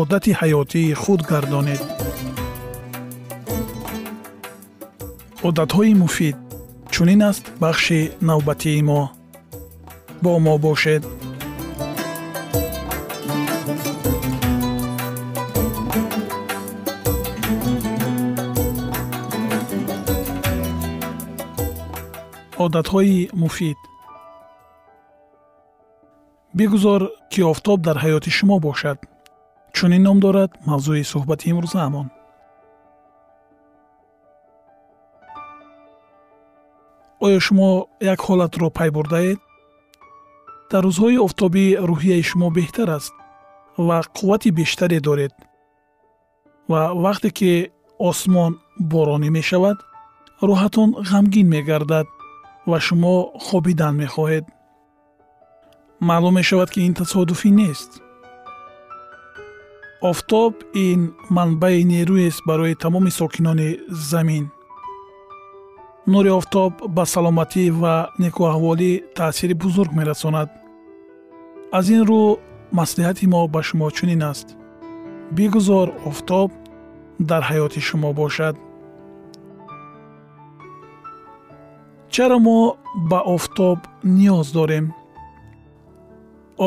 одати ҳаётии худ гардонед. Одатҳои муфид чунин аст бахши навбатии мо. Бо мо бошед. Одатҳои муфид. Бигузор ки офтоб дар ҳаёти шумо бошад чунин ном дорад мавзӯи суҳбати имрӯзаамон оё шумо як ҳолатро пай бурдаед? Дар рӯзҳои офтобӣ рӯҳияи шумо беҳтар аст ва қуввати бештаре доред. Ва вақте ки осмон боронӣ мешавад рӯҳатон ғамгин мегардад ва шумо хобидан мехоҳед. Маълум мешавад ки ин тасодуфӣ нест офтоб ин манбаи нерӯест барои тамоми сокинони замин. Нури офтоб ба саломатӣ ва некуаҳволӣ таъсири бузург мерасонад. Аз ин рӯ маслиҳати мо ба шумо чунин аст. Бигузор офтоб дар ҳаёти шумо бошад. Чаро мо ба офтоб ниёз дорем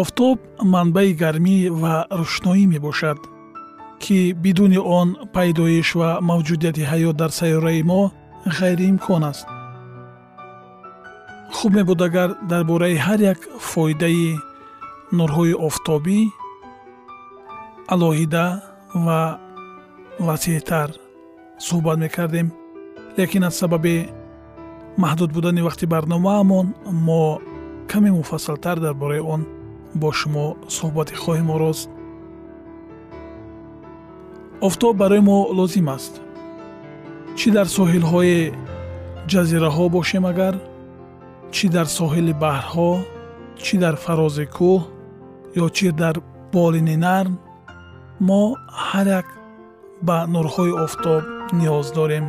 офтоб манбаи гармӣ ва рӯшноӣ мебошад ки бидуни он пайдоиш ва мавҷудияти ҳаёт дар сайёраи мо ғайриимкон аст. Хуб мебуд агар дар бораи ҳар як фоидаи нурҳои офтобӣ алоҳида ва васеътар суҳбат мекардем. Лекин аз сабаби маҳдуд будани вақти барномаамон мо каме муфассалтар дар бораи он бо шумо суҳбатӣ хоҳем орост офтоб барои мо лозим аст. Чӣ дар соҳилҳои ҷазираҳо бошем агар? Чӣ дар соҳили баҳрҳо? Чӣ дар фарози кӯҳ? Ё чӣ дар болини нарм мо ҳар як ба нурҳои офтоб ниёз дорем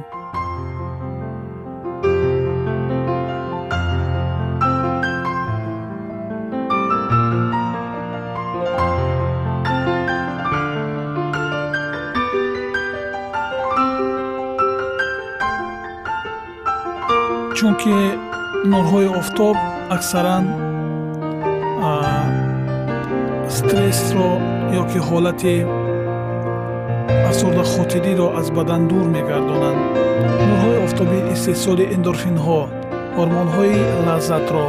чунки нурҳои офтоб аксаран стрессро ёки ҳолати афсурдахотириро аз бадан дур мегардонанд. Нурҳои офтобӣ истеҳсоли эндорфинҳо ҳормонҳои лаззатро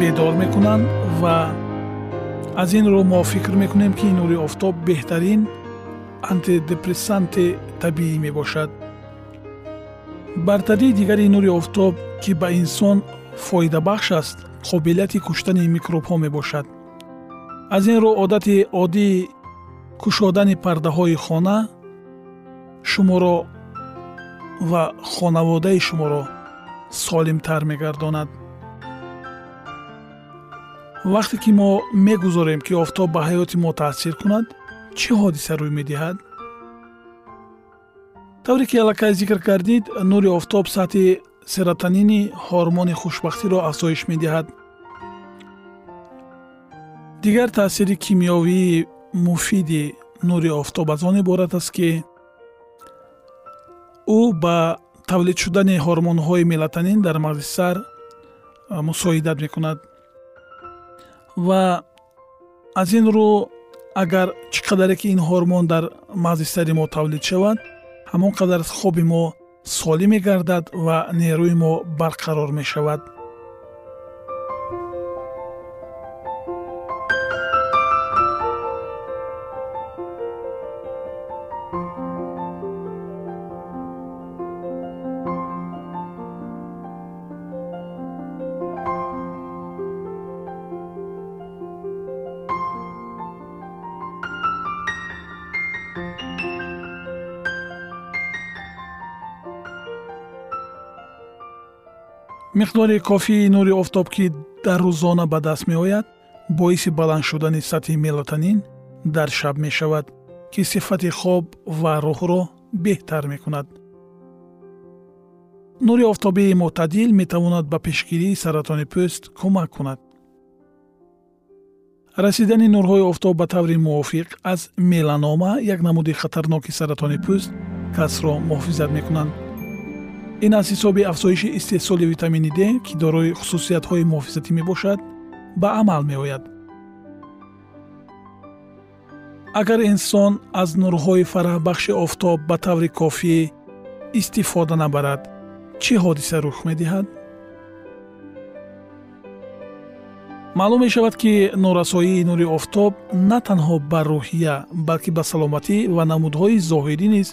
бедор мекунанд ва аз ин рӯ мо фикр мекунем ки нури офтоб беҳтарин антидепрессанти табиӣ мебошад бартарии дигари нури офтоб ки ба инсон фоидабахш аст қобилияти куштани микробҳо мебошад. Аз ин рӯ одати оддии кушодани пардаҳои хона шуморо ва хонаводаи шуморо солимтар мегардонад. Вақте ки мо мегузорем ки офтоб ба ҳаёти мо таъсир кунад чӣ ҳодиса рӯй медиҳад тавре ки аллакай зикр кардид нури офтоб сатҳи серотонини ҳормони хушбахтиро афзоиш медиҳад. Дигар таъсири кимиёвии муфиди нури офтоб аз он иборат аст ки ӯ ба тавлид шудани ҳормонҳои мелатонин дар мағзи сар мусоидат мекунад. Ва аз ин рӯ агар чӣ қадаре ки ин ҳормон дар мағзи сари мо тавлид шавад ҳамон қадар хоби мо солим мегардад ва нерӯи мо барқарор мешавад миқдори кофии нури офтоб ки дар рӯзона ба даст меояд боиси баланд шудани сатҳи мелатонин дар шаб мешавад ки сифати хоб ва рӯҳро беҳтар мекунад. Нури офтобии мӯътадил метавонад ба пешгирии саратони пӯст кӯмак кунад. Расидани нурҳои офтоб ба таври мувофиқ аз меланома як намуди хатарноки саратони пӯст касро муҳофизат мекунанд ин аз ҳисоби афзоиши истеҳсоли витамини д ки дорои хусусиятҳои муҳофизатӣ мебошад ба амал меояд. Агар инсон аз нурҳои фараҳбахши офтоб ба таври кофӣ истифода набарад чӣ ҳодиса рух медиҳад? Маълум мешавад ки норасоии нури офтоб на танҳо ба рӯҳия балки ба саломатӣ ва намудҳои зоҳирӣ низ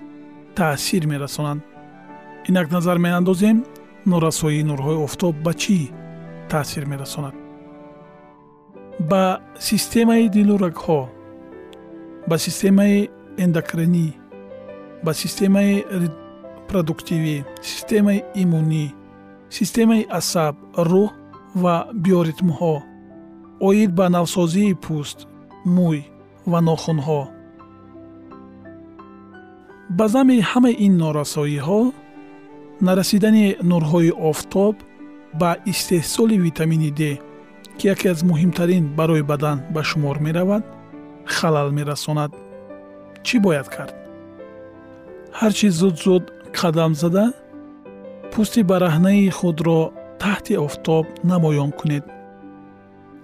таъсир мерасонанд инак назар меандозем норасоии нурҳои офтоб ба чӣ таъсир мерасонад? Ба системаи дилу рагҳо ба системаи эндокринӣ ба системаи продуктивӣ системаи имунӣ системаи асаб рӯҳ ва биоритмҳо оид ба навсозии пӯст мӯй ва нохунҳо. Ба зами ҳамаи ин норасоиҳо нарасидани нурҳои офтоб ба истеҳсоли витамини д ки яке аз муҳимтарин барои бадан ба шумор меравад халал мерасонад. Чӣ бояд кард? Ҳарчи зуд зуд қадам зада пӯсти бараҳнаи худро таҳти офтоб намоён кунед.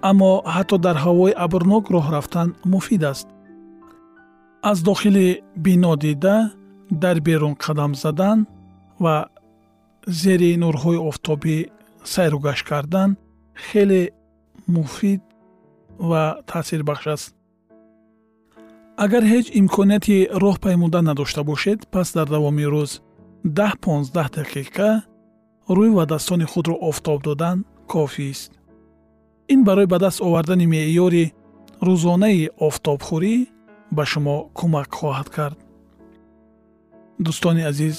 Аммо ҳатто дар ҳавои абрнок роҳ рафтан муфид аст. Аз дохили бино дида дар берун қадам задан ва зери нурҳои офтобӣ сайру гашт кардан хеле муфид ва таъсирбахш аст. Агар ҳеҷ имконияти роҳ паймуда надошта бошед пас дар давоми рӯз даҳ понздаҳ дақиқа рӯй ва daстони худро офтоб додан кофист ин барои ба даст овардани меъёри рӯзонаи офтобхӯрӣ ба шумо кӯмак хоҳад кард. Дӯстони азиз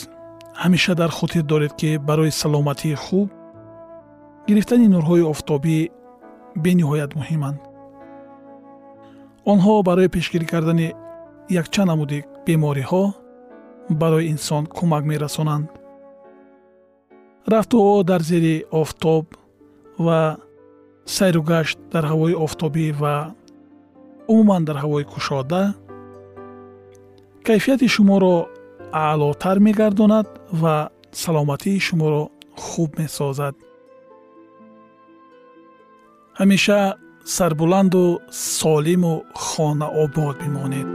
ҳамеша дар хотир доред ки барои саломатии хуб гирифтани нурҳои офтобӣ бениҳоят муҳиманд. Онҳо барои пешгирӣ кардани якчанд намуди бемориҳо барои инсон кӯмак мерасонанд. Рафтуо дар зери офтоб ва сайругашт дар ҳавои офтобӣ ва умуман дар ҳавои кушода кайфияти шуморо аълотар мегардонад ва саломатии шуморо хуб месозад. Ҳамеша сарбуланду солиму хонаобод бимонед.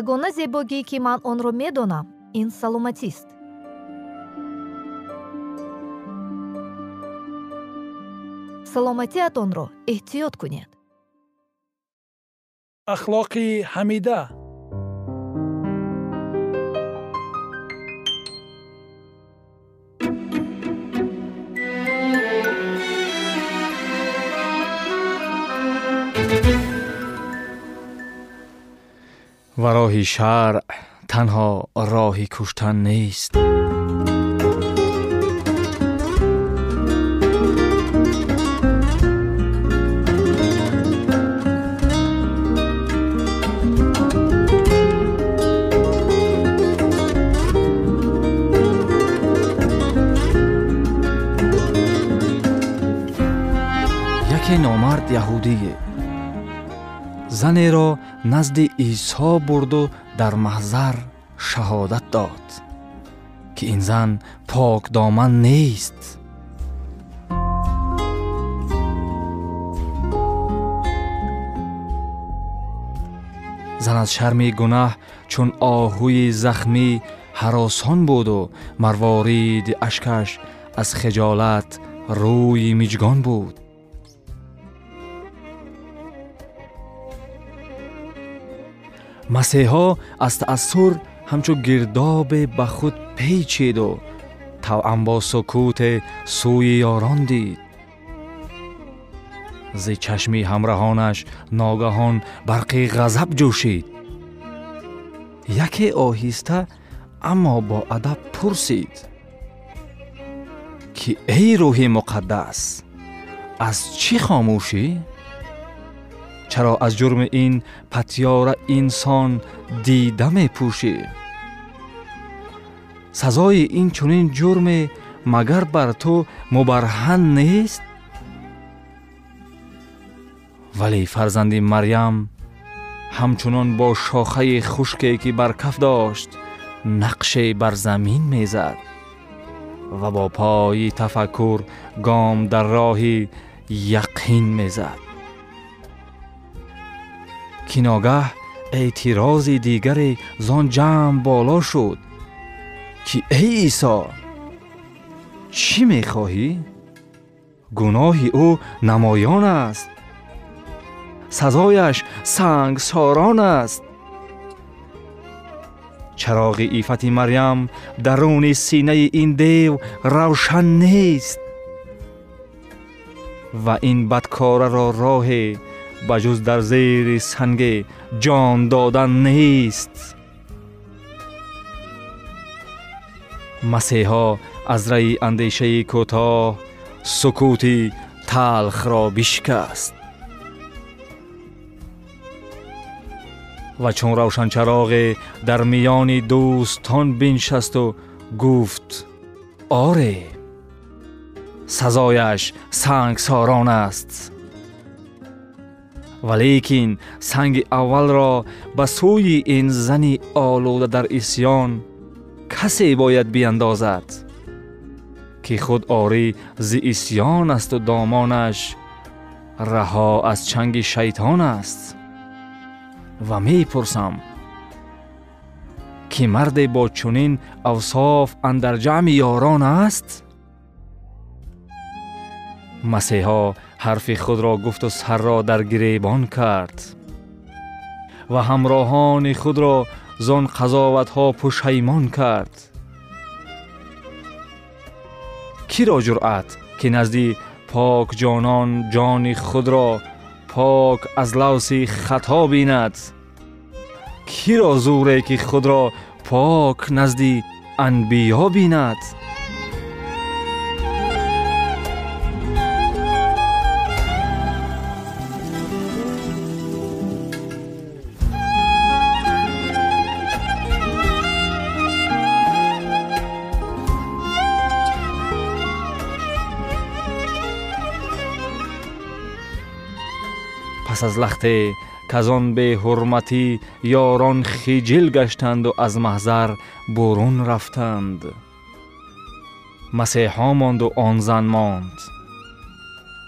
Ягона зебогӣ ки ман онро медонам ин саломатист саломатиатонро эҳтиёт кунед. Ахлоқи ҳамида. Ва роҳи шаръ танҳо роҳи куштан нест занеро назди исо бурду дар маҳзар шаҳодат дод ки ин зан покдоман нест. Зан аз шарми гунаҳ чун оҳуи захмӣ ҳаросон буду марвориди ашкаш аз хиҷолат рӯи миҷгон буд масеҳо аз таассур ҳамчун гирдобе ба худ пейчиду тавъан бо сукуте сӯи ёрон дид. Зи чашми ҳамраҳонаш ногаҳон барқи ғазаб ҷӯшид. Яке оҳиста аммо бо адаб пурсид. Ки эй рӯҳи муқаддас аз чӣ хомӯшӣ чаро аз ҷурми ин патёра инсон дида мепӯшӣ сазои инчунин ҷурме магар бар ту мубарҳан нест вале фарзанди марьям ҳамчунон бо шохаи хушке ки бар каф дошт нақше бар замин мезад ва бо пои тафаккур гом дар роҳи яқин мезад ки ногаҳ эътирози дигаре зон ҷамъ боло шуд ки эй исо чӣ мехоҳӣ гуноҳи ӯ намоён аст сазояш сангсорон аст чароғи ифати марьям даруни синаи ин дев равшан нест ва ин бадкораро роҳе ба ҷуз дар зери санге ҷон додан нест масеҳо аз раи андешаи кӯтоҳ сукути талхро бишикаст ва чун равшанчароғе дар миёни дӯстон биншасту гуфт оре сазояш сангсорон аст Валекин санги аввалро ба сӯи ин зани олуда дар исьён касе бояд биандозад? Ки худ орӣ зи исьён асту домонаш раҳо аз чанги шайтон аст? Ва мепурсам ки марде бо чунин авсоф андар ҷамъи ёрон аст? Масеҳо ҳарфи худро гуфту сарро дар гиребон кард. ва ҳамроҳони худро зон қазоватҳо пушаймон кард. киро ҷуръат ки назди покҷонон ҷони худро пок аз лавси хато бинад? киро зӯре ки худро пок назди анбиё бинад пас аз лахте каз он беҳурматӣ ёрон хиҷил гаштанду аз маҳзар бурун рафтанд масеҳо монду он зан монд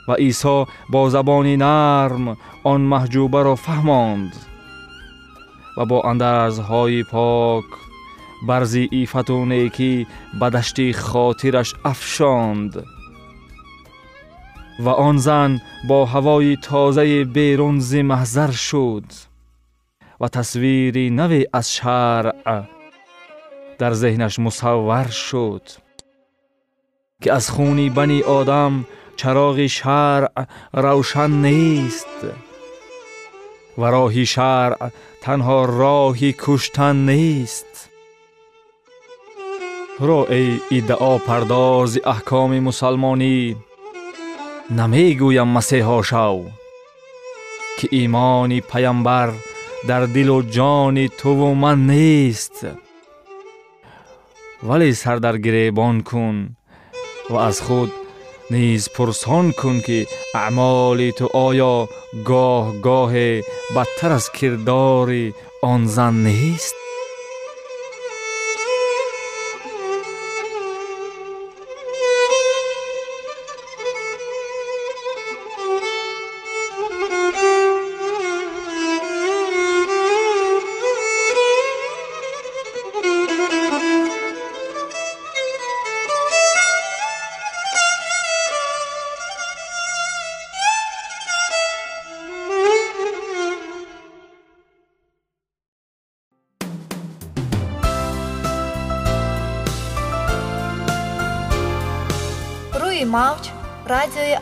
ва исо бо забони нарм он маҳҷубаро фаҳмонд ва бо андазҳои пок бар зиифату некӣ ба дашти хотираш афшонд ва он зан бо ҳавои тозаи берун зи маҳзар шуд ва тасвири наве аз шаръ дар зеҳнаш мусаввар шуд ки аз хуни бани одам чароғи шаръ равшан нест ва роҳи шаръ танҳо роҳи куштан нест туро эй иддаопардози аҳкоми мусалмонӣ намегӯям масеҳо шав ки имони паямбар дар дилу ҷони туву ман нест вале сар дар гиребон кун ва аз худ низ пурсон кун ки аъмоли ту оё гоҳ гоҳе бадтар аз кирдори он зан нест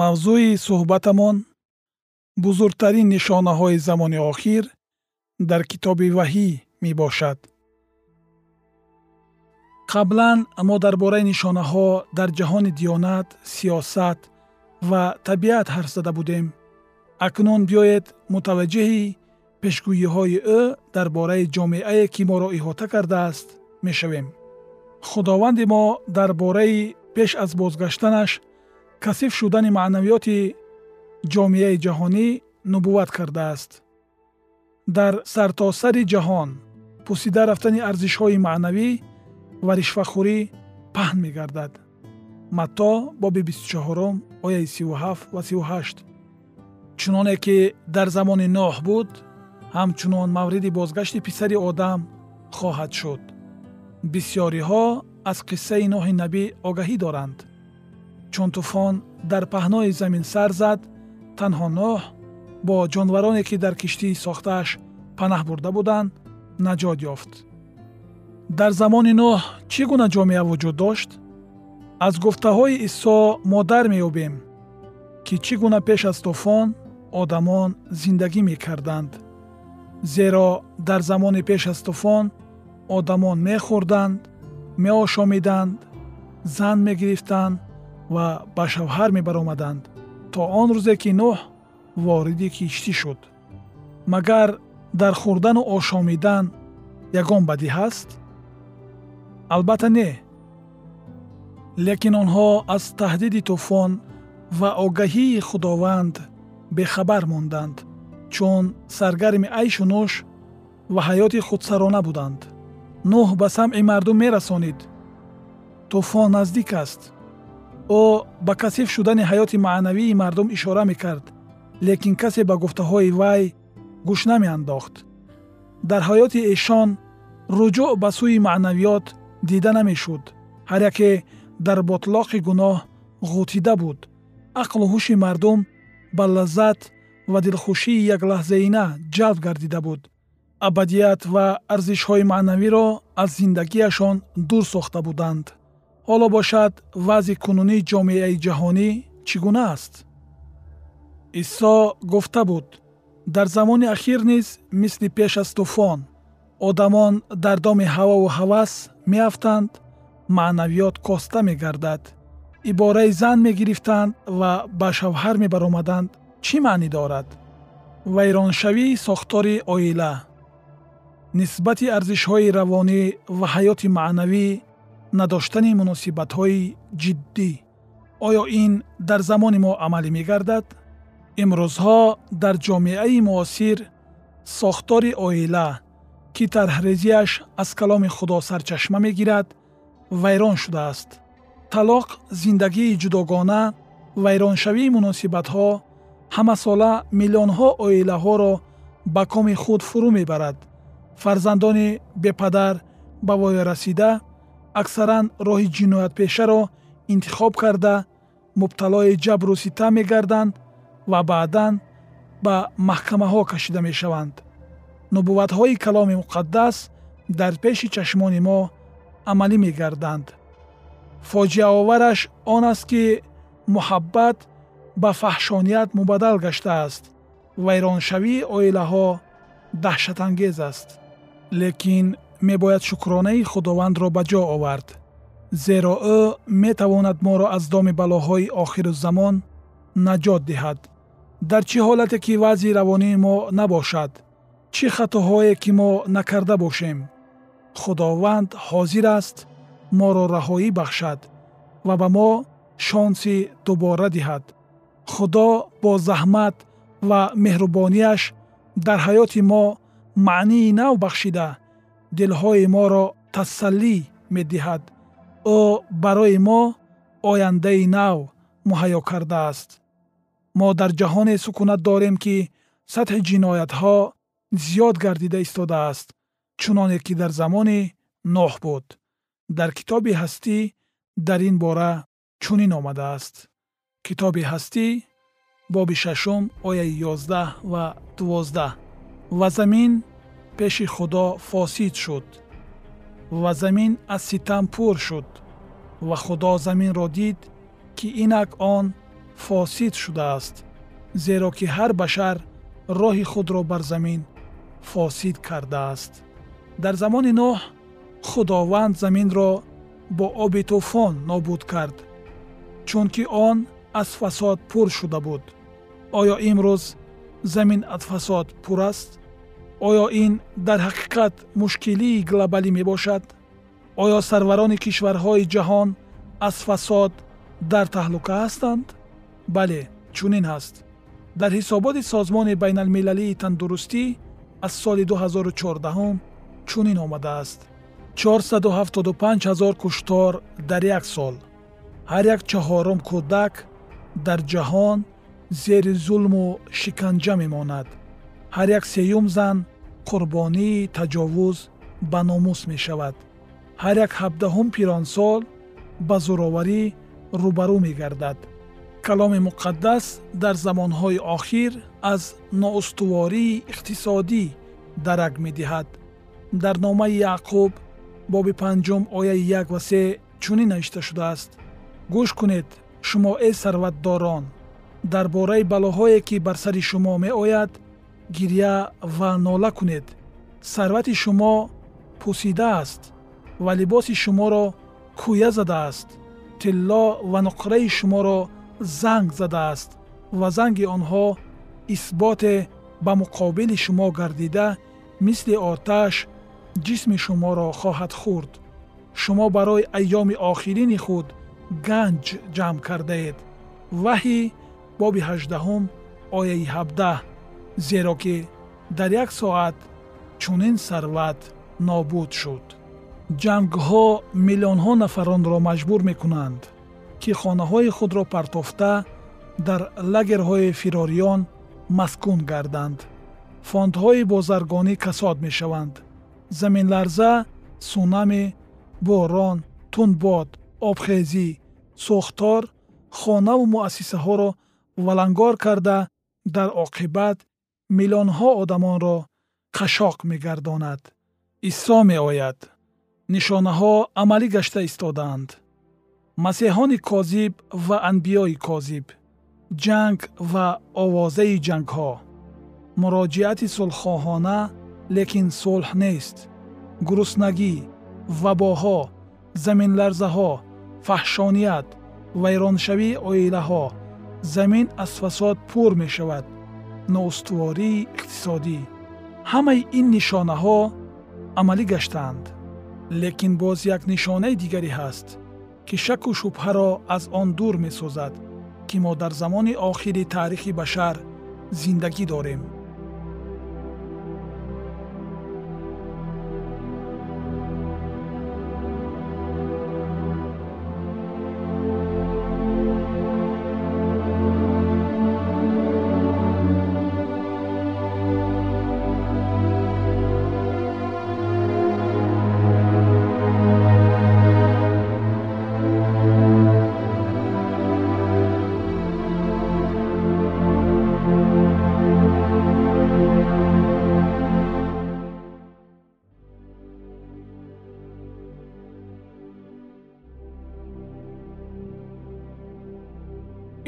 Мавзӯи суҳбатамон бузургтарин нишонаҳои замони охир дар китоби ваҳӣ мебошад. Қаблан мо дар бораи нишонаҳо дар ҷаҳони диёнат сиёсат ва табиат ҳарф зада будем акнун биёед мутаваҷҷиҳи пешгӯиҳои ӯ дар бораи ҷомеае ки моро иҳота кардааст мешавем. Худованди мо дар бораи пеш аз бозгаштанаш касиф шудани маънавиёти ҷомеаи ҷаҳонӣ нубувват кардааст. Дар сартосари ҷаҳон пусида рафтани арзишҳои маънавӣ ва ришвахӯрӣ паҳн мегардад. Матто боби 24 ояи 37 ва 38 чуноне ки дар замони ноҳ буд ҳамчунон мавриди бозгашти писари одам хоҳад шуд. Бисьёриҳо аз қиссаи ноҳи набӣ огаҳӣ доранд. Чун тӯфон дар паҳнои замин сар зад танҳо ноҳ бо ҷонвароне ки дар киштӣ сохтааш панаҳ бурда буданд наҷот ёфт. Дар замони ноҳ чӣ гуна ҷомеа вуҷуд дошт? Аз гуфтаҳои исо мо дар меёбем ки чӣ гуна пеш аз тӯфон одамон зиндагӣ мекарданд. Зеро дар замони пеш аз тӯфон одамон мехӯрданд меошомиданд зан мегирифтанд ва ба шавҳар мебаромаданд то он рӯзе ки нӯҳ вориди киштӣ шуд. Магар дар хӯрдану ошомидан ягон бадӣ ҳаст? Албатта не. Лекин онҳо аз таҳдиди тӯфон ва огаҳии худованд бехабар монданд чун саргарми айшу нӯш ва ҳаёти худсарона буданд. Нӯҳ ба самъи мардум мерасонид. Тӯфон наздик аст. Ӯ ба касиф шудани ҳаёти маънавии мардум ишора мекард лекин касе ба гуфтаҳои вай гӯш намеандохт. Дар ҳаёти эшон руҷӯъ ба сӯи маънавиёт дида намешуд ҳар яке дар ботлоқи гуноҳ ғутида буд. Ақлу ҳуши мардум ба лаззат ва дилхушии яклаҳзаина ҷалб гардида буд. Абадият ва арзишҳои маънавиро аз зиндагиашон дур сохта буданд. Ҳоло бошад вазъи кунунии ҷомеаи ҷаҳонӣ чӣ гуна аст? Исо гуфта буд. Дар замони ахир низ мисли пеш аз тӯфон одамон дар доми ҳавову ҳавас меафтанд маънавиёт коста мегардад ибораи зан мегирифтанд ва ба шавҳар мебаромаданд чӣ маънӣ дорад? Вайроншавии сохтори оила. Нисбати арзишҳои равонӣ ва ҳаёти маънавӣ надоштани муносибатҳои ҷиддӣ. Оё ин дар замони мо амалӣ мегардад? Имрӯзҳо дар ҷомеаи муосир сохтори оила ки тарҳрезиаш аз каломи худо сарчашма мегирад вайрон шудааст талоқ зиндагии ҷудогона вайроншавии муносибатҳо ҳамасола миллионҳо оилаҳоро ба коми худ фурӯ мебарад. Фарзандони бепадар ба воярасида аксаран роҳи ҷиноятпешаро интихоб карда мубталои ҷабру ситам мегарданд ва баъдан ба маҳкамаҳо кашида мешаванд. Нубувватҳои каломи муқаддас дар пеши чашмони мо амалӣ мегарданд фоҷиаовараш он аст ки муҳаббат ба фаҳшоният мубаддал гаштааст вайроншавии оилаҳо даҳшатангез аст. Лекин мебояд шукронаи худовандро ба ҷо овард. Зеро ӯ метавонад моро аз доми балоҳои охирузамон наҷот диҳад. Дар чӣ ҳолате ки вазъи равонии мо набошад? Чӣ хатоҳое ки мо накарда бошем? Худованд ҳозир аст моро раҳоӣ бахшад ва ба мо шонси дубора диҳад. Худо бо заҳмат ва меҳрубонияш дар ҳаёти мо маънии нав бахшида дилҳои моро тасаллӣ медиҳад. Ӯ барои мо ояндаи нав муҳайё кардааст. Мо дар ҷаҳоне сукунат дорем ки сатҳи ҷиноятҳо зиёд гардида истодааст чуноне ки дар замони ноҳ буд дар китоби ҳастӣ дар ин бора чунин омадааст. Китоби ҳастӣ боби шашум ояи ёздаҳ ва дувоздаҳ. Ва замин пеши худо фосид шуд. Ва замин аз ситам пур шуд. Ва худо заминро дид ки инак он фосид шудааст. Зеро ки ҳар башар роҳи худро бар замин фосид кардааст. Дар замони ноҳ худованд заминро бо оби тӯфон нобуд кард чунки он аз фасод пур шуда буд. Оё имрӯз замин аз фасод пур аст? Оё ин дар ҳақиқат мушкилии глобалӣ мебошад? Оё сарварони кишварҳои ҷаҳон аз фасод дар таҳлука ҳастанд? Бале чунин ҳаст. Дар ҳисоботи созмони байналмилалии тандурустӣ аз соли 2014 чунин омадааст 475 ҳазор куштор дар як сол. Ҳар як чаҳорум кӯдак дар ҷаҳон зери зулму шиканҷа мемонад. Ҳар як сеюм зан қурбонии таҷовуз ба номус мешавад. Ҳар як ҳабдаҳум пиронсол ба зӯроварӣ рӯбарӯ мегардад. Каломи муқаддас дар замонҳои охир аз ноустувории иқтисодӣ дарак медиҳад. Дар номаи яъқуб боби панҷум ояи як ва се чунин навишта шудааст. гӯш кунед шумо э сарватдорон. дар бораи балоҳое ки бар сари шумо меояд гирья ва нола кунед. сарвати шумо пӯсидааст ва либоси шуморо кӯя задааст тилло ва нуқраи шуморо занг задааст ва занги онҳо исботе ба муқобили шумо гардида мисли оташ ҷисми шуморо хоҳад хӯрд. Шумо барои айёми охирини худ ганҷ ҷамъ кардаед. Ваҳӣ боби ҳаждаҳум ояи ҳабдаҳ зеро ки дар як соат чунин сарват нобуд шуд. Ҷангҳо миллионҳо нафаронро маҷбур мекунанд ки хонаҳои худро партофта дар лагерҳои фирориён маскун гарданд. Фондҳои бозаргонӣ касод мешаванд заминларза сунамӣ борон тунбод обхезӣ сӯхтор хонаву муассисаҳоро валангор карда дар оқибат миллионҳо одамонро қашоқ мегардонад. Исо меояд. Нишонаҳо амалӣ гашта истодаанд. Масеҳони козиб ва анбиёи козиб ҷанг ва овозаи ҷангҳо. Муроҷиати сулҳхоҳона лекин сулҳ нест. Гуруснагӣ вабоҳо заминларзаҳо фаҳшоният вайроншавии оилаҳо замин аз фасод пур мешавад. Ноустувории иқтисодӣ. Ҳамаи ин нишонаҳо амалӣ гаштаанд. Лекин боз як нишонаи дигаре ҳаст ки шаку шубҳаро аз он дур месозад ки мо дар замони охири таърихи башар зиндагӣ дорем